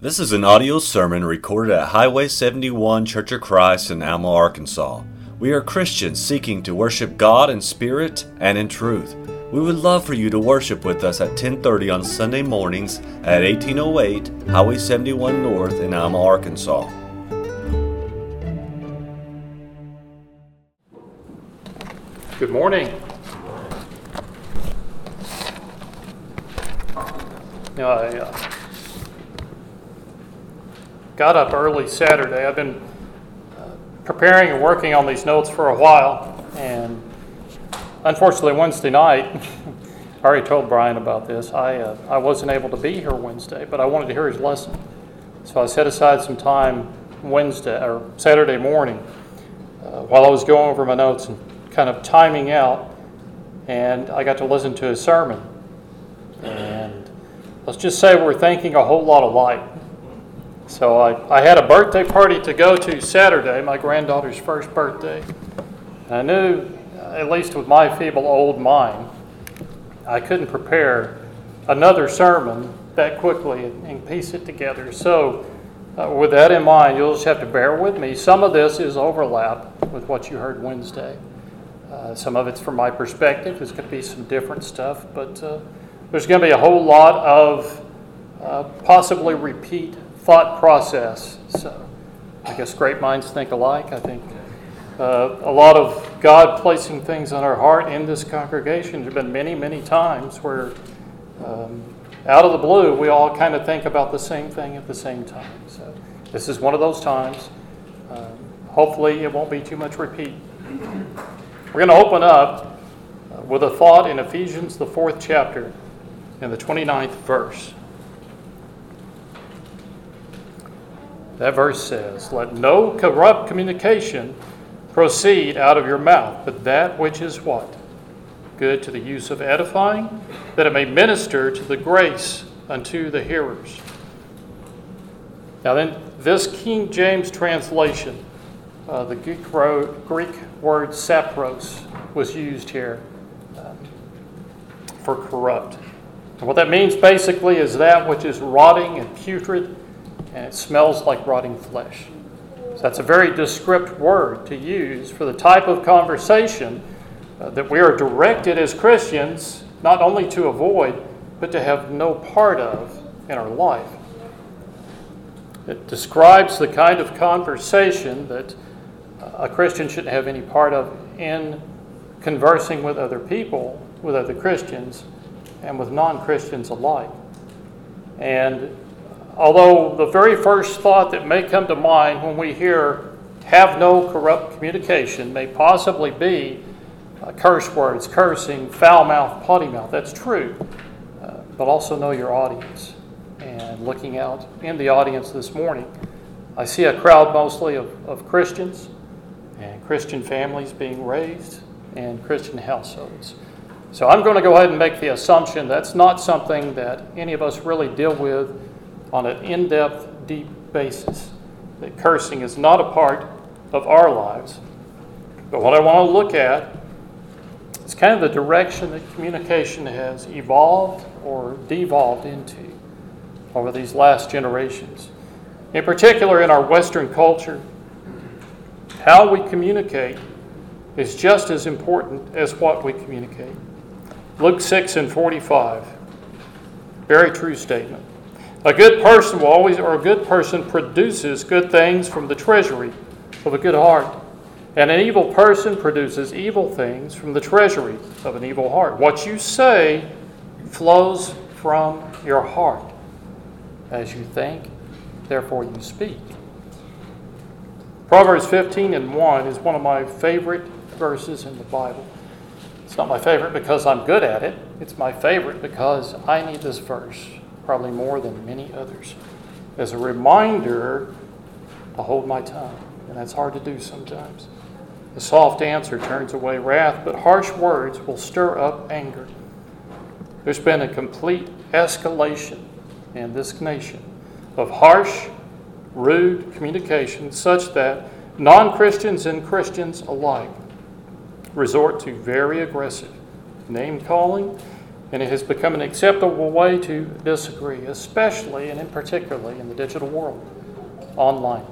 This is an audio sermon recorded at Highway 71 Church of Christ in Alma, Arkansas. We are Christians seeking to worship God in spirit and in truth. We would love for you to worship with us at 10:30 on Sunday mornings at 1808 Highway 71 North in Alma, Arkansas. Good morning. I uh, got up early Saturday. I've been uh, preparing and working on these notes for a while, and unfortunately, Wednesday night, I already told Brian about this. I, uh, I wasn't able to be here Wednesday, but I wanted to hear his lesson. So I set aside some time Wednesday or Saturday morning uh, while I was going over my notes and kind of timing out, and I got to listen to his sermon. And let's just say we're thinking a whole lot alike. So I, I had a birthday party to go to Saturday, my granddaughter's first birthday. I knew, at least with my feeble old mind, I couldn't prepare another sermon that quickly and piece it together. So, uh, with that in mind, you'll just have to bear with me. Some of this is overlap with what you heard Wednesday. Uh, some of it's from my perspective. There's going to be some different stuff, but uh, there's going to be a whole lot of uh, possibly repeat thought process. So I guess great minds think alike. I think uh, a lot of God placing things on our heart in this congregation. There have been many, many times where um, out of the blue we all kind of think about the same thing at the same time. So this is one of those times. Um, hopefully it won't be too much repeat. We're going to open up uh, with a thought in Ephesians, the fourth chapter, in the 29th verse. That verse says, Let no corrupt communication proceed out of your mouth, but that which is what? Good to the use of edifying, that it may minister to the grace unto the hearers. Now, then, this King James translation, uh, the Greek, Greek word sapros was used here um, for corrupt. And what that means basically is that which is rotting and putrid and it smells like rotting flesh. So that's a very descriptive word to use for the type of conversation uh, that we are directed as Christians not only to avoid, but to have no part of in our life. It describes the kind of conversation that a Christian shouldn't have any part of in conversing with other people, with other Christians, and with non Christians alike. And Although the very first thought that may come to mind when we hear have no corrupt communication may possibly be uh, curse words, cursing, foul mouth, potty mouth. That's true. Uh, but also know your audience. And looking out in the audience this morning, I see a crowd mostly of, of Christians and Christian families being raised and Christian households. So I'm going to go ahead and make the assumption that's not something that any of us really deal with on an in depth, deep basis. That cursing is not a part of our lives. But what I want to look at is kind of the direction that communication has evolved or devolved into over these last generations. In particular, in our Western culture, how we communicate is just as important as what we communicate. Luke 6 and 45. Very true statement. A good person will always, or a good person produces good things from the treasury of a good heart. And an evil person produces evil things from the treasury of an evil heart. What you say flows from your heart. As you think, therefore you speak. Proverbs 15 and 1 is one of my favorite verses in the Bible. It's not my favorite because I'm good at it, it's my favorite because I need this verse probably more than many others, as a reminder to hold my tongue. And that's hard to do sometimes. A soft answer turns away wrath, but harsh words will stir up anger. There's been a complete escalation in this nation of harsh, rude communication, such that non Christians and Christians alike resort to very aggressive name calling And it has become an acceptable way to disagree, especially and in particularly in the digital world, online.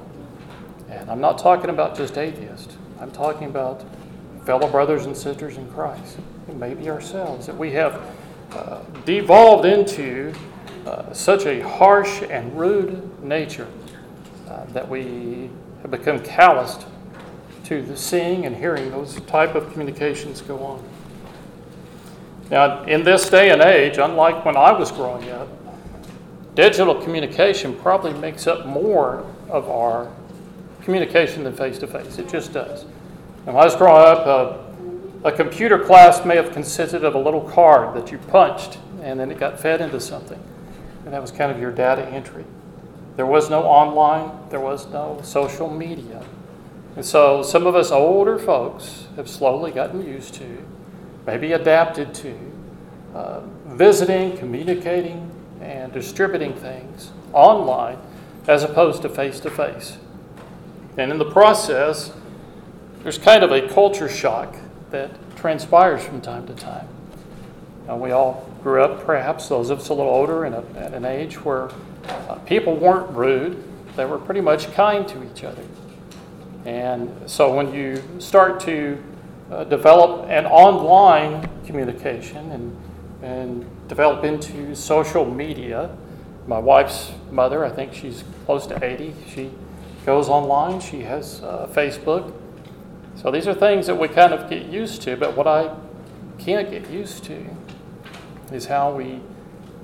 And I'm not talking about just atheists. I'm talking about fellow brothers and sisters in Christ, and maybe ourselves, that we have uh, devolved into uh, such a harsh and rude nature uh, that we have become calloused to the seeing and hearing those type of communications go on. Now, in this day and age, unlike when I was growing up, digital communication probably makes up more of our communication than face to face. It just does. When I was growing up, uh, a computer class may have consisted of a little card that you punched and then it got fed into something. And that was kind of your data entry. There was no online, there was no social media. And so some of us older folks have slowly gotten used to maybe adapted to uh, visiting, communicating, and distributing things online as opposed to face to face. And in the process, there's kind of a culture shock that transpires from time to time. Uh, we all grew up, perhaps those of us a little older, a, at an age where uh, people weren't rude, they were pretty much kind to each other. And so when you start to uh, develop an online communication and, and develop into social media. My wife's mother, I think she's close to 80, she goes online, she has uh, Facebook. So these are things that we kind of get used to, but what I can't get used to is how we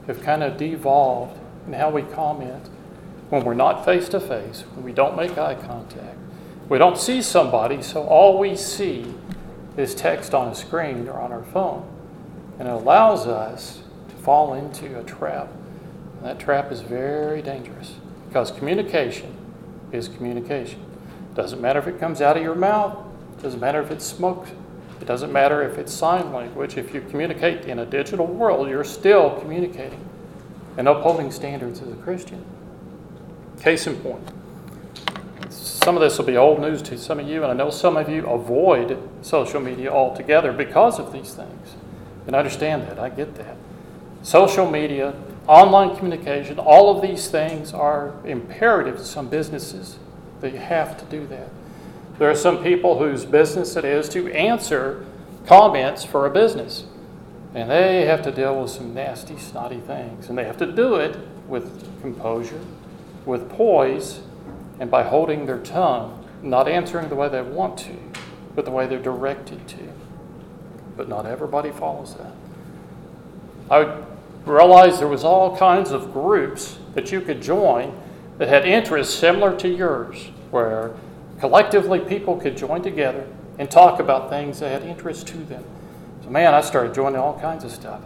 have kind of devolved and how we comment when we're not face to face, when we don't make eye contact. We don't see somebody, so all we see is text on a screen or on our phone. And it allows us to fall into a trap. And that trap is very dangerous because communication is communication. Doesn't matter if it comes out of your mouth, doesn't matter if it's smoke, it doesn't matter if it's sign language. If you communicate in a digital world, you're still communicating and upholding standards as a Christian. Case in point some of this will be old news to some of you, and I know some of you avoid social media altogether because of these things. And I understand that, I get that. Social media, online communication, all of these things are imperative to some businesses. They have to do that. There are some people whose business it is to answer comments for a business. And they have to deal with some nasty, snotty things. And they have to do it with composure, with poise, and by holding their tongue, not answering the way they want to, but the way they're directed to. But not everybody follows that. I realized there was all kinds of groups that you could join that had interests similar to yours, where collectively people could join together and talk about things that had interest to them. So, man, I started joining all kinds of stuff.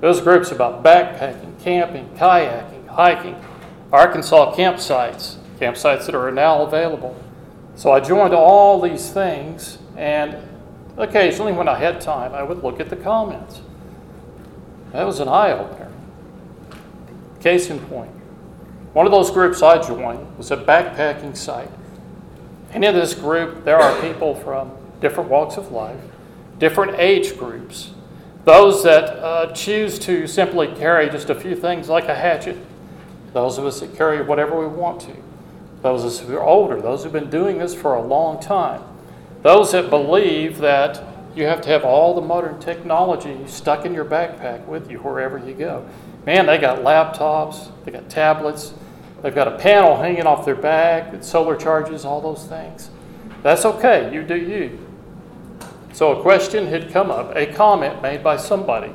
Those groups about backpacking, camping, kayaking, hiking, Arkansas campsites, campsites that are now available. So I joined all these things, and occasionally when I had time, I would look at the comments. That was an eye opener. Case in point one of those groups I joined was a backpacking site. And in this group, there are people from different walks of life, different age groups, those that uh, choose to simply carry just a few things like a hatchet, those of us that carry whatever we want to those who are older, those who've been doing this for a long time, those that believe that you have to have all the modern technology stuck in your backpack with you wherever you go. Man, they got laptops, they got tablets, they've got a panel hanging off their back that solar charges, all those things. That's okay, you do you. So a question had come up, a comment made by somebody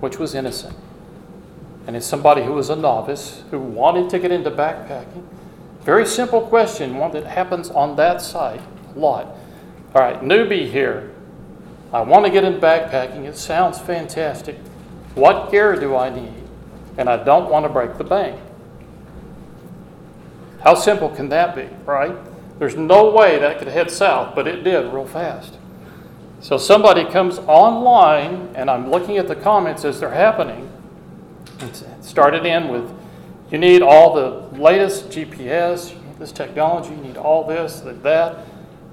which was innocent. And it's somebody who was a novice who wanted to get into backpacking very simple question, one that happens on that site a lot. All right, newbie here. I want to get into backpacking. It sounds fantastic. What gear do I need? And I don't want to break the bank. How simple can that be, right? There's no way that could head south, but it did real fast. So somebody comes online, and I'm looking at the comments as they're happening. It started in with you need all the latest GPS, this technology, you need all this, that.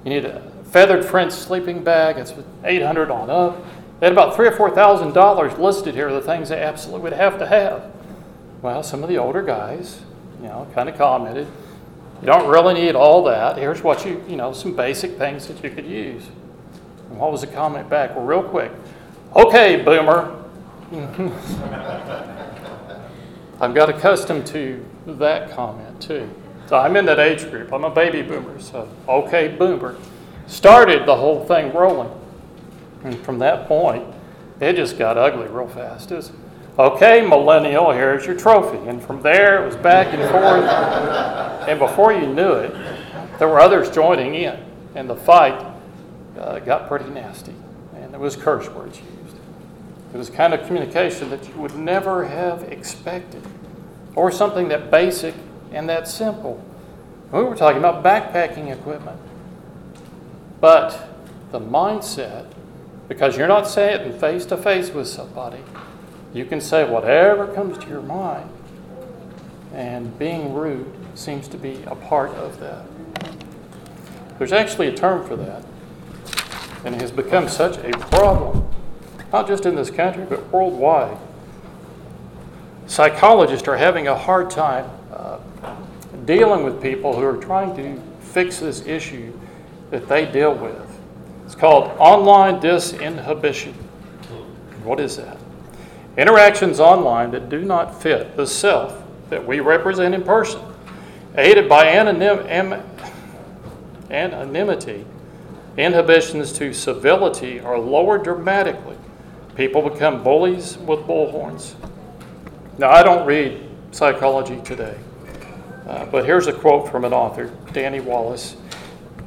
You need a feathered French sleeping bag, it's 800 on up. They had about three or four thousand dollars listed here, the things they absolutely would have to have. Well, some of the older guys, you know, kind of commented, you don't really need all that. Here's what you, you know, some basic things that you could use. And what was the comment back? Well, real quick. Okay, boomer. I've got accustomed to that comment too. So I'm in that age group. I'm a baby boomer. So, okay, boomer. Started the whole thing rolling. And from that point, it just got ugly real fast. It's, okay, millennial, here's your trophy. And from there, it was back and forth. and before you knew it, there were others joining in. And the fight uh, got pretty nasty. And there was curse words used. It was kind of communication that you would never have expected. Or something that basic and that simple. We were talking about backpacking equipment. But the mindset because you're not saying it face to face with somebody. You can say whatever comes to your mind. And being rude seems to be a part of that. There's actually a term for that. And it has become such a problem, not just in this country, but worldwide. Psychologists are having a hard time uh, dealing with people who are trying to fix this issue that they deal with. It's called online disinhibition. What is that? Interactions online that do not fit the self that we represent in person, aided by anonym, anonymity, inhibitions to civility are lowered dramatically. People become bullies with bullhorns. Now, I don't read psychology today, uh, but here's a quote from an author, Danny Wallace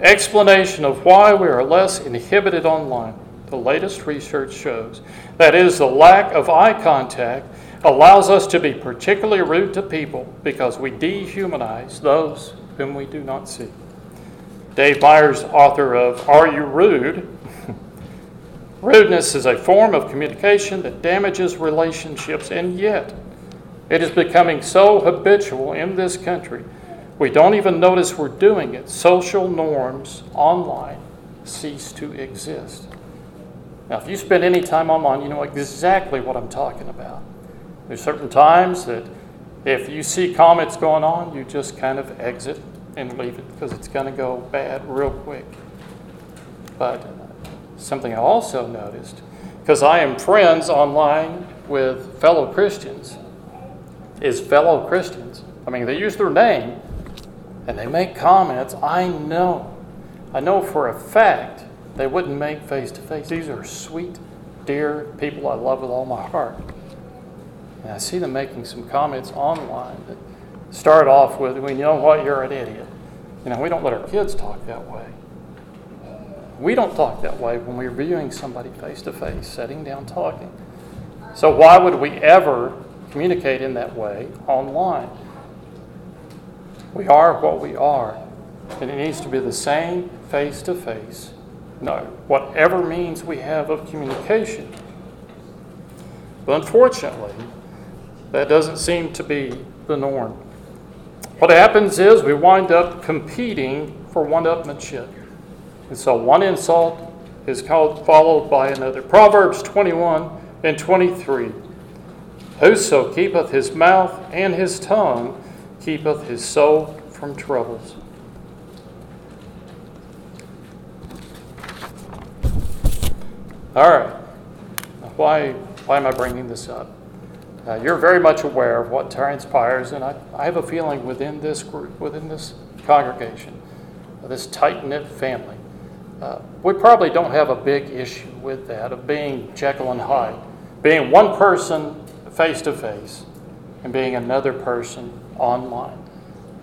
explanation of why we are less inhibited online. The latest research shows that is, the lack of eye contact allows us to be particularly rude to people because we dehumanize those whom we do not see. Dave Myers, author of Are You Rude? Rudeness is a form of communication that damages relationships, and yet it is becoming so habitual in this country we don't even notice we're doing it. Social norms online cease to exist. Now, if you spend any time online, you know exactly what I'm talking about. There's certain times that if you see comments going on, you just kind of exit and leave it because it's going to go bad real quick. But something I also noticed, because I am friends online with fellow Christians, is fellow Christians. I mean, they use their name, and they make comments, I know, I know for a fact they wouldn't make face to face. These are sweet, dear people I love with all my heart. And I see them making some comments online that start off with, well, you know what, you're an idiot. You know, we don't let our kids talk that way. We don't talk that way when we're viewing somebody face to face, sitting down talking. So, why would we ever communicate in that way online? We are what we are, and it needs to be the same face to face. No, whatever means we have of communication. But unfortunately, that doesn't seem to be the norm. What happens is we wind up competing for one upmanship. And so one insult is called, followed by another. Proverbs 21 and 23. Whoso keepeth his mouth and his tongue keepeth his soul from troubles. All right. Why, why am I bringing this up? Uh, you're very much aware of what transpires, and I, I have a feeling within this group, within this congregation, this tight knit family, uh, we probably don't have a big issue with that of being Jekyll and Hyde, being one person face to face and being another person online.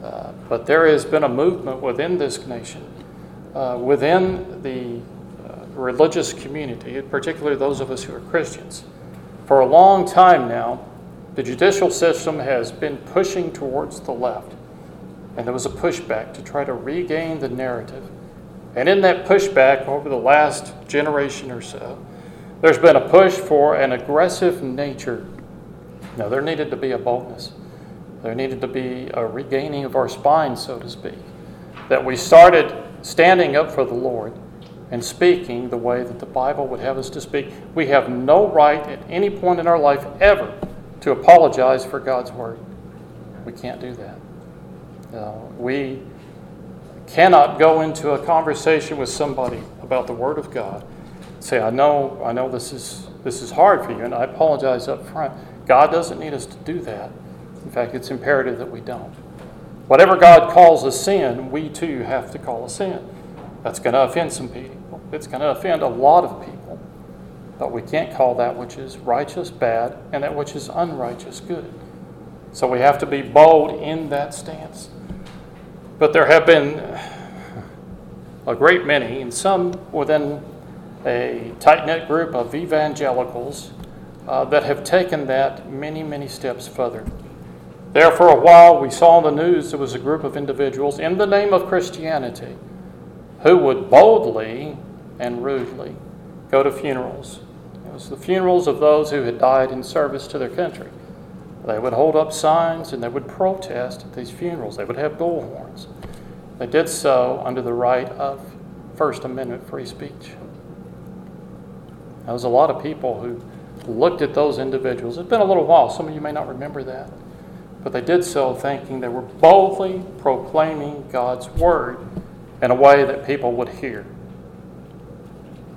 Uh, but there has been a movement within this nation, uh, within the uh, religious community, particularly those of us who are Christians. For a long time now, the judicial system has been pushing towards the left. And there was a pushback to try to regain the narrative. And in that pushback over the last generation or so, there's been a push for an aggressive nature. Now, there needed to be a boldness. There needed to be a regaining of our spine, so to speak. That we started standing up for the Lord and speaking the way that the Bible would have us to speak. We have no right at any point in our life ever to apologize for God's Word. We can't do that. Uh, we cannot go into a conversation with somebody about the Word of God. Say, I know, I know this is this is hard for you, and I apologize up front. God doesn't need us to do that. In fact, it's imperative that we don't. Whatever God calls a sin, we too have to call a sin. That's going to offend some people. It's going to offend a lot of people. But we can't call that which is righteous bad and that which is unrighteous good. So we have to be bold in that stance. But there have been a great many, and some within a tight knit group of evangelicals uh, that have taken that many, many steps further. There, for a while, we saw in the news there was a group of individuals in the name of Christianity who would boldly and rudely go to funerals. It was the funerals of those who had died in service to their country. They would hold up signs and they would protest at these funerals. They would have bullhorns. They did so under the right of First Amendment free speech. There was a lot of people who looked at those individuals. It's been a little while. Some of you may not remember that. But they did so thinking they were boldly proclaiming God's word in a way that people would hear.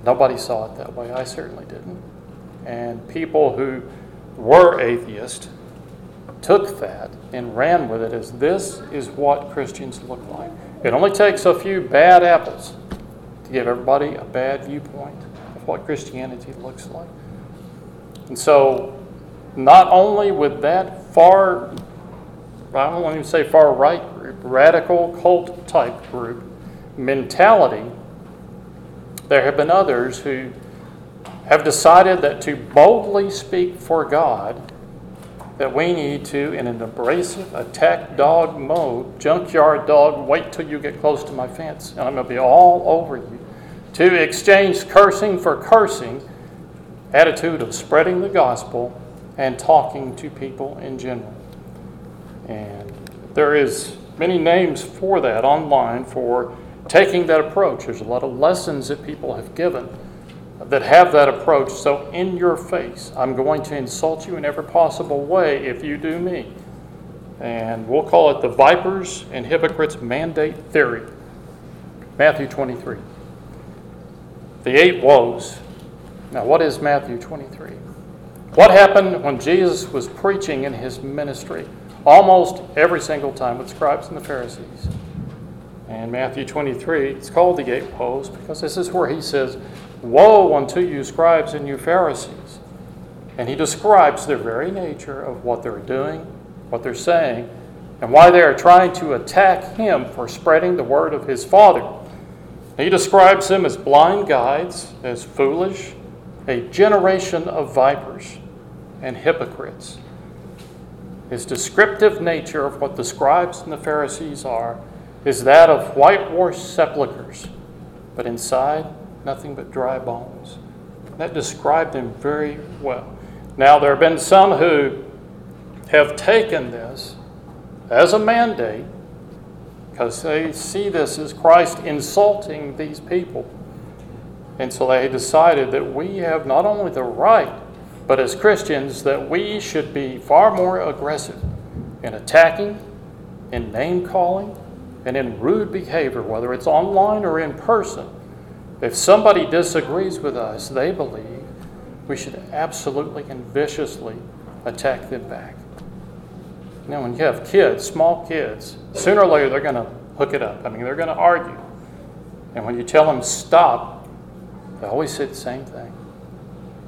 Nobody saw it that way. I certainly didn't. And people who were atheists took that and ran with it as this is what Christians look like. It only takes a few bad apples to give everybody a bad viewpoint of what Christianity looks like. And so, not only with that far, I don't want to even say far right group, radical cult type group mentality, there have been others who have decided that to boldly speak for God, that we need to, in an abrasive attack dog mode, junkyard dog, wait till you get close to my fence, and I'm going to be all over you to exchange cursing for cursing, attitude of spreading the gospel and talking to people in general. And there is many names for that online for taking that approach. There's a lot of lessons that people have given that have that approach. So, in your face, I'm going to insult you in every possible way if you do me. And we'll call it the vipers and hypocrites mandate theory. Matthew 23. The eight woes. Now, what is Matthew 23? What happened when Jesus was preaching in his ministry? Almost every single time with scribes and the Pharisees. And Matthew 23, it's called the eight woes because this is where he says, Woe unto you, scribes and you Pharisees. And he describes the very nature of what they're doing, what they're saying, and why they are trying to attack him for spreading the word of his Father. He describes them as blind guides, as foolish, a generation of vipers and hypocrites. His descriptive nature of what the scribes and the Pharisees are is that of whitewashed sepulchres, but inside, nothing but dry bones. That described them very well. Now, there have been some who have taken this as a mandate because they see this as Christ insulting these people. And so they decided that we have not only the right, but as Christians, that we should be far more aggressive in attacking, in name calling, and in rude behavior, whether it's online or in person. If somebody disagrees with us, they believe we should absolutely and viciously attack them back. Know, when you have kids, small kids, sooner or later they're going to hook it up. I mean, they're going to argue. And when you tell them stop, they always say the same thing.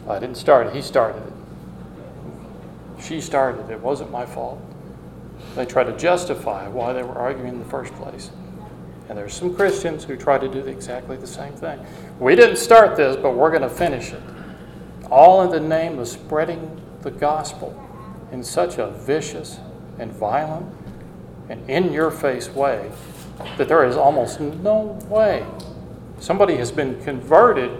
I didn't start it, he started it. She started it, it wasn't my fault. They try to justify why they were arguing in the first place. And there's some Christians who try to do exactly the same thing. We didn't start this, but we're going to finish it. All in the name of spreading the gospel in such a vicious and violent and in your face way that there is almost no way somebody has been converted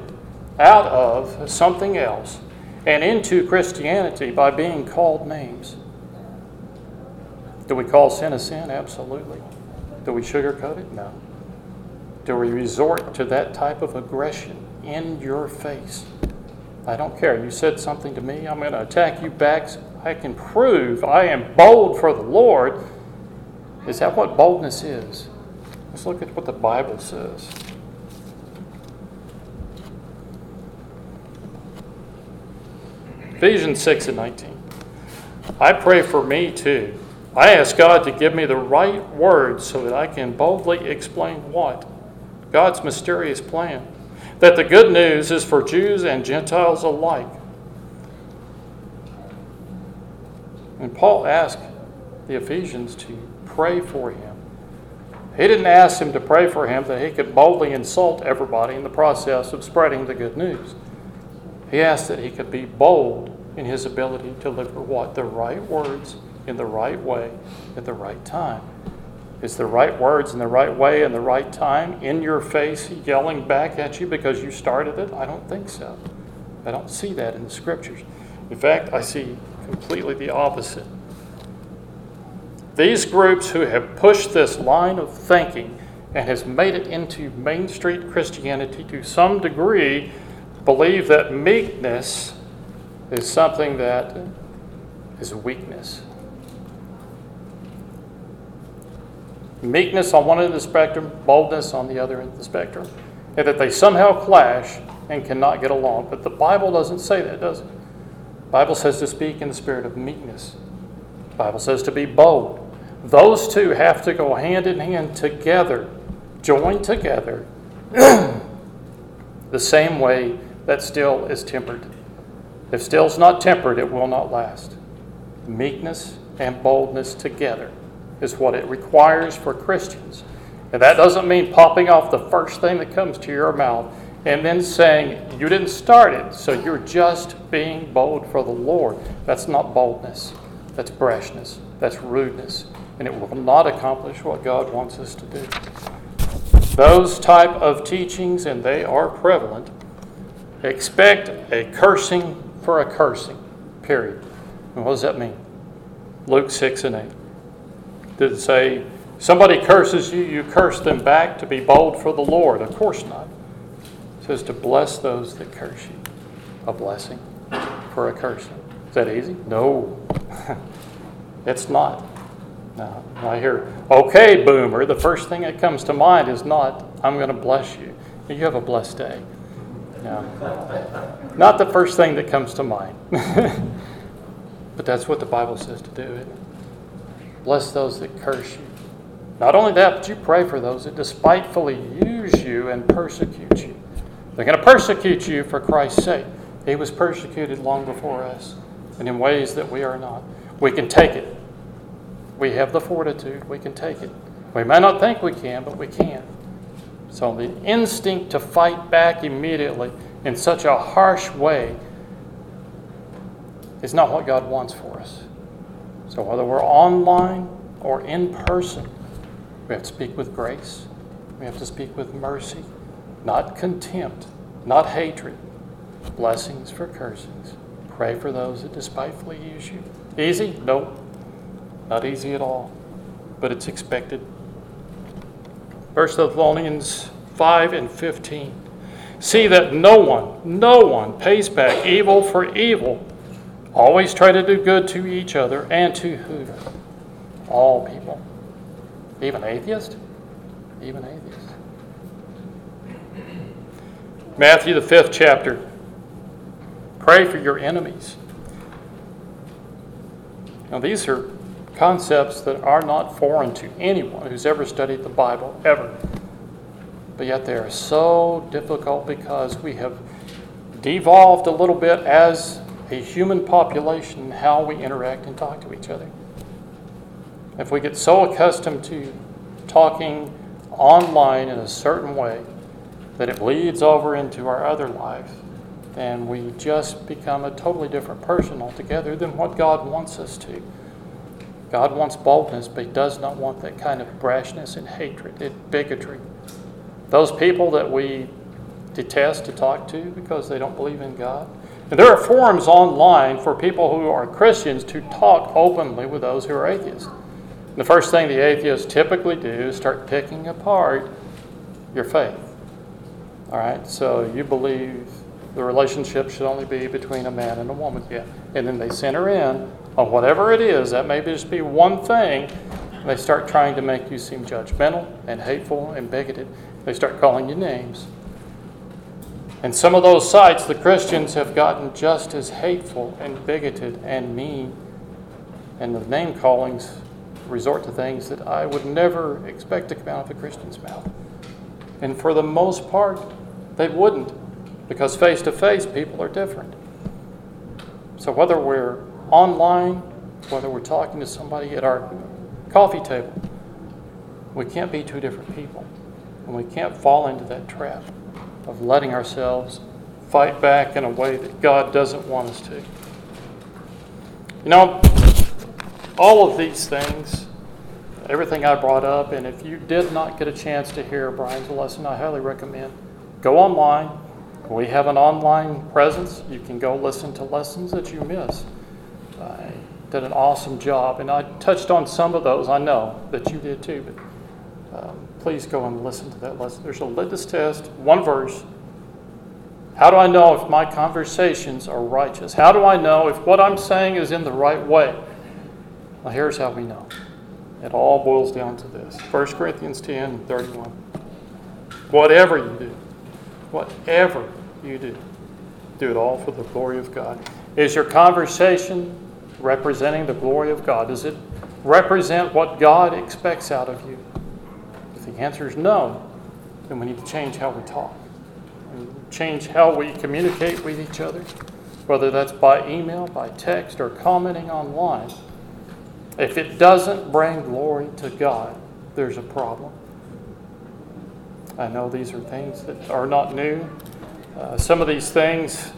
out of something else and into Christianity by being called names. Do we call sin a sin? Absolutely. Do we sugarcoat it? No. do we resort to that type of aggression in your face? I don't care. You said something to me, I'm going to attack you back. I can prove I am bold for the Lord. Is that what boldness is? Let's look at what the Bible says. Ephesians 6 and 19. I pray for me too. I ask God to give me the right words so that I can boldly explain what? God's mysterious plan. That the good news is for Jews and Gentiles alike. And Paul asked the Ephesians to pray for him. He didn't ask him to pray for him that he could boldly insult everybody in the process of spreading the good news. He asked that he could be bold in his ability to deliver what? The right words in the right way at the right time. Is the right words in the right way and the right time in your face yelling back at you because you started it? I don't think so. I don't see that in the scriptures. In fact, I see completely the opposite. These groups who have pushed this line of thinking and has made it into Main Street Christianity to some degree believe that meekness is something that is weakness. Meekness on one end of the spectrum, boldness on the other end of the spectrum, and that they somehow clash and cannot get along. But the Bible doesn't say that, does it? The Bible says to speak in the spirit of meekness. The Bible says to be bold. Those two have to go hand in hand together, joined together, the same way that still is tempered. If still's not tempered, it will not last. Meekness and boldness together is what it requires for Christians. And that doesn't mean popping off the first thing that comes to your mouth and then saying, You didn't start it, so you're just being bold for the Lord. That's not boldness, that's brashness, that's rudeness, and it will not accomplish what God wants us to do. Those type of teachings, and they are prevalent, expect a cursing for a cursing, period. And what does that mean? Luke 6 and 8. Did it say, somebody curses you, you curse them back to be bold for the Lord? Of course not. It says to bless those that curse you. A blessing for a cursing. Is that easy? No. it's not. No. I hear, okay, boomer, the first thing that comes to mind is not, I'm going to bless you. You have a blessed day. No. Not the first thing that comes to mind. but that's what the Bible says to do. Bless those that curse you. Not only that, but you pray for those that despitefully use you and persecute you. They're going to persecute you for Christ's sake. He was persecuted long before us, and in ways that we are not. We can take it. We have the fortitude. We can take it. We may not think we can, but we can. So the instinct to fight back immediately in such a harsh way is not what God wants for us. So whether we're online or in person, we have to speak with grace. We have to speak with mercy, not contempt, not hatred. Blessings for cursings. Pray for those that despitefully use you. Easy? Nope. Not easy at all, but it's expected. First Thessalonians 5 and 15. See that no one, no one pays back evil for evil. Always try to do good to each other and to who? All people. Even atheists? Even atheists. Matthew, the fifth chapter. Pray for your enemies. Now, these are concepts that are not foreign to anyone who's ever studied the Bible, ever. But yet they are so difficult because we have devolved a little bit as a human population how we interact and talk to each other. If we get so accustomed to talking online in a certain way that it bleeds over into our other life, then we just become a totally different person altogether than what God wants us to. God wants boldness, but He does not want that kind of brashness and hatred and bigotry. Those people that we detest to talk to because they don't believe in God. And there are forums online for people who are Christians to talk openly with those who are atheists. And the first thing the atheists typically do is start picking apart your faith. All right, so you believe the relationship should only be between a man and a woman. Yeah. And then they center in on whatever it is, that may just be one thing, and they start trying to make you seem judgmental and hateful and bigoted. They start calling you names. And some of those sites, the Christians have gotten just as hateful and bigoted and mean. And the name callings resort to things that I would never expect to come out of a Christian's mouth. And for the most part, they wouldn't, because face to face, people are different. So whether we're online, whether we're talking to somebody at our coffee table, we can't be two different people. And we can't fall into that trap of letting ourselves fight back in a way that God doesn't want us to. You know, all of these things, everything I brought up, and if you did not get a chance to hear Brian's lesson, I highly recommend go online. We have an online presence. You can go listen to lessons that you miss. I did an awesome job, and I touched on some of those. I know that you did too, but um, please go and listen to that lesson. There's a litmus test, one verse. How do I know if my conversations are righteous? How do I know if what I'm saying is in the right way? Well, here's how we know. It all boils down to this 1 Corinthians 10 31. Whatever you do, whatever you do, do it all for the glory of God. Is your conversation representing the glory of God? Does it represent what God expects out of you? If the answer is no, then we need to change how we talk. And change how we communicate with each other, whether that's by email, by text, or commenting online. If it doesn't bring glory to God, there's a problem. I know these are things that are not new. Uh, some of these things,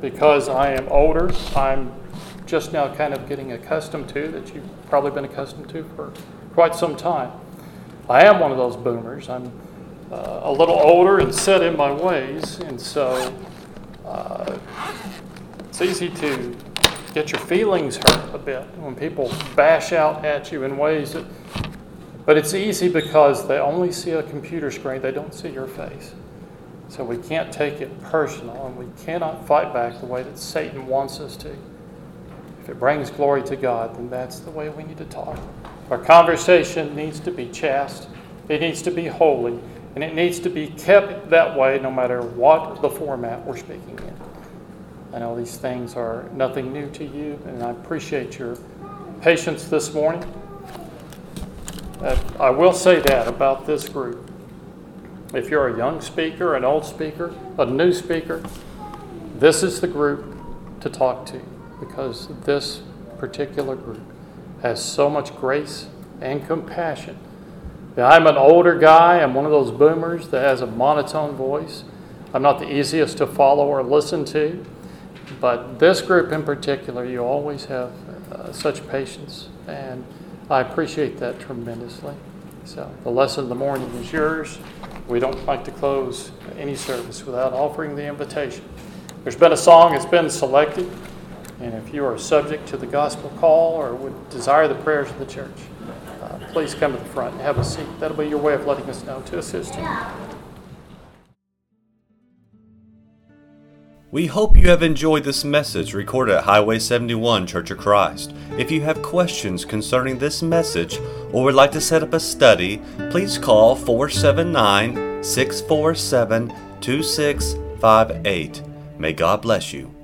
because I am older, I'm just now kind of getting accustomed to, that you've probably been accustomed to for quite some time. I am one of those boomers. I'm uh, a little older and set in my ways, and so uh, it's easy to get your feelings hurt a bit when people bash out at you in ways that. But it's easy because they only see a computer screen, they don't see your face. So we can't take it personal, and we cannot fight back the way that Satan wants us to. If it brings glory to God, then that's the way we need to talk. Our conversation needs to be chaste, it needs to be holy, and it needs to be kept that way no matter what the format we're speaking in. I know these things are nothing new to you, and I appreciate your patience this morning. Uh, I will say that about this group. If you're a young speaker, an old speaker, a new speaker, this is the group to talk to because this particular group has so much grace and compassion. Now, I'm an older guy, I'm one of those boomers that has a monotone voice. I'm not the easiest to follow or listen to, but this group in particular, you always have uh, such patience, and I appreciate that tremendously. So, the lesson of the morning is yours. We don't like to close any service without offering the invitation. There's been a song that's been selected. And if you are subject to the gospel call or would desire the prayers of the church, uh, please come to the front and have a seat. That'll be your way of letting us know to assist you. We hope you have enjoyed this message recorded at Highway 71 Church of Christ. If you have questions concerning this message or would like to set up a study, please call 479 647 2658. May God bless you.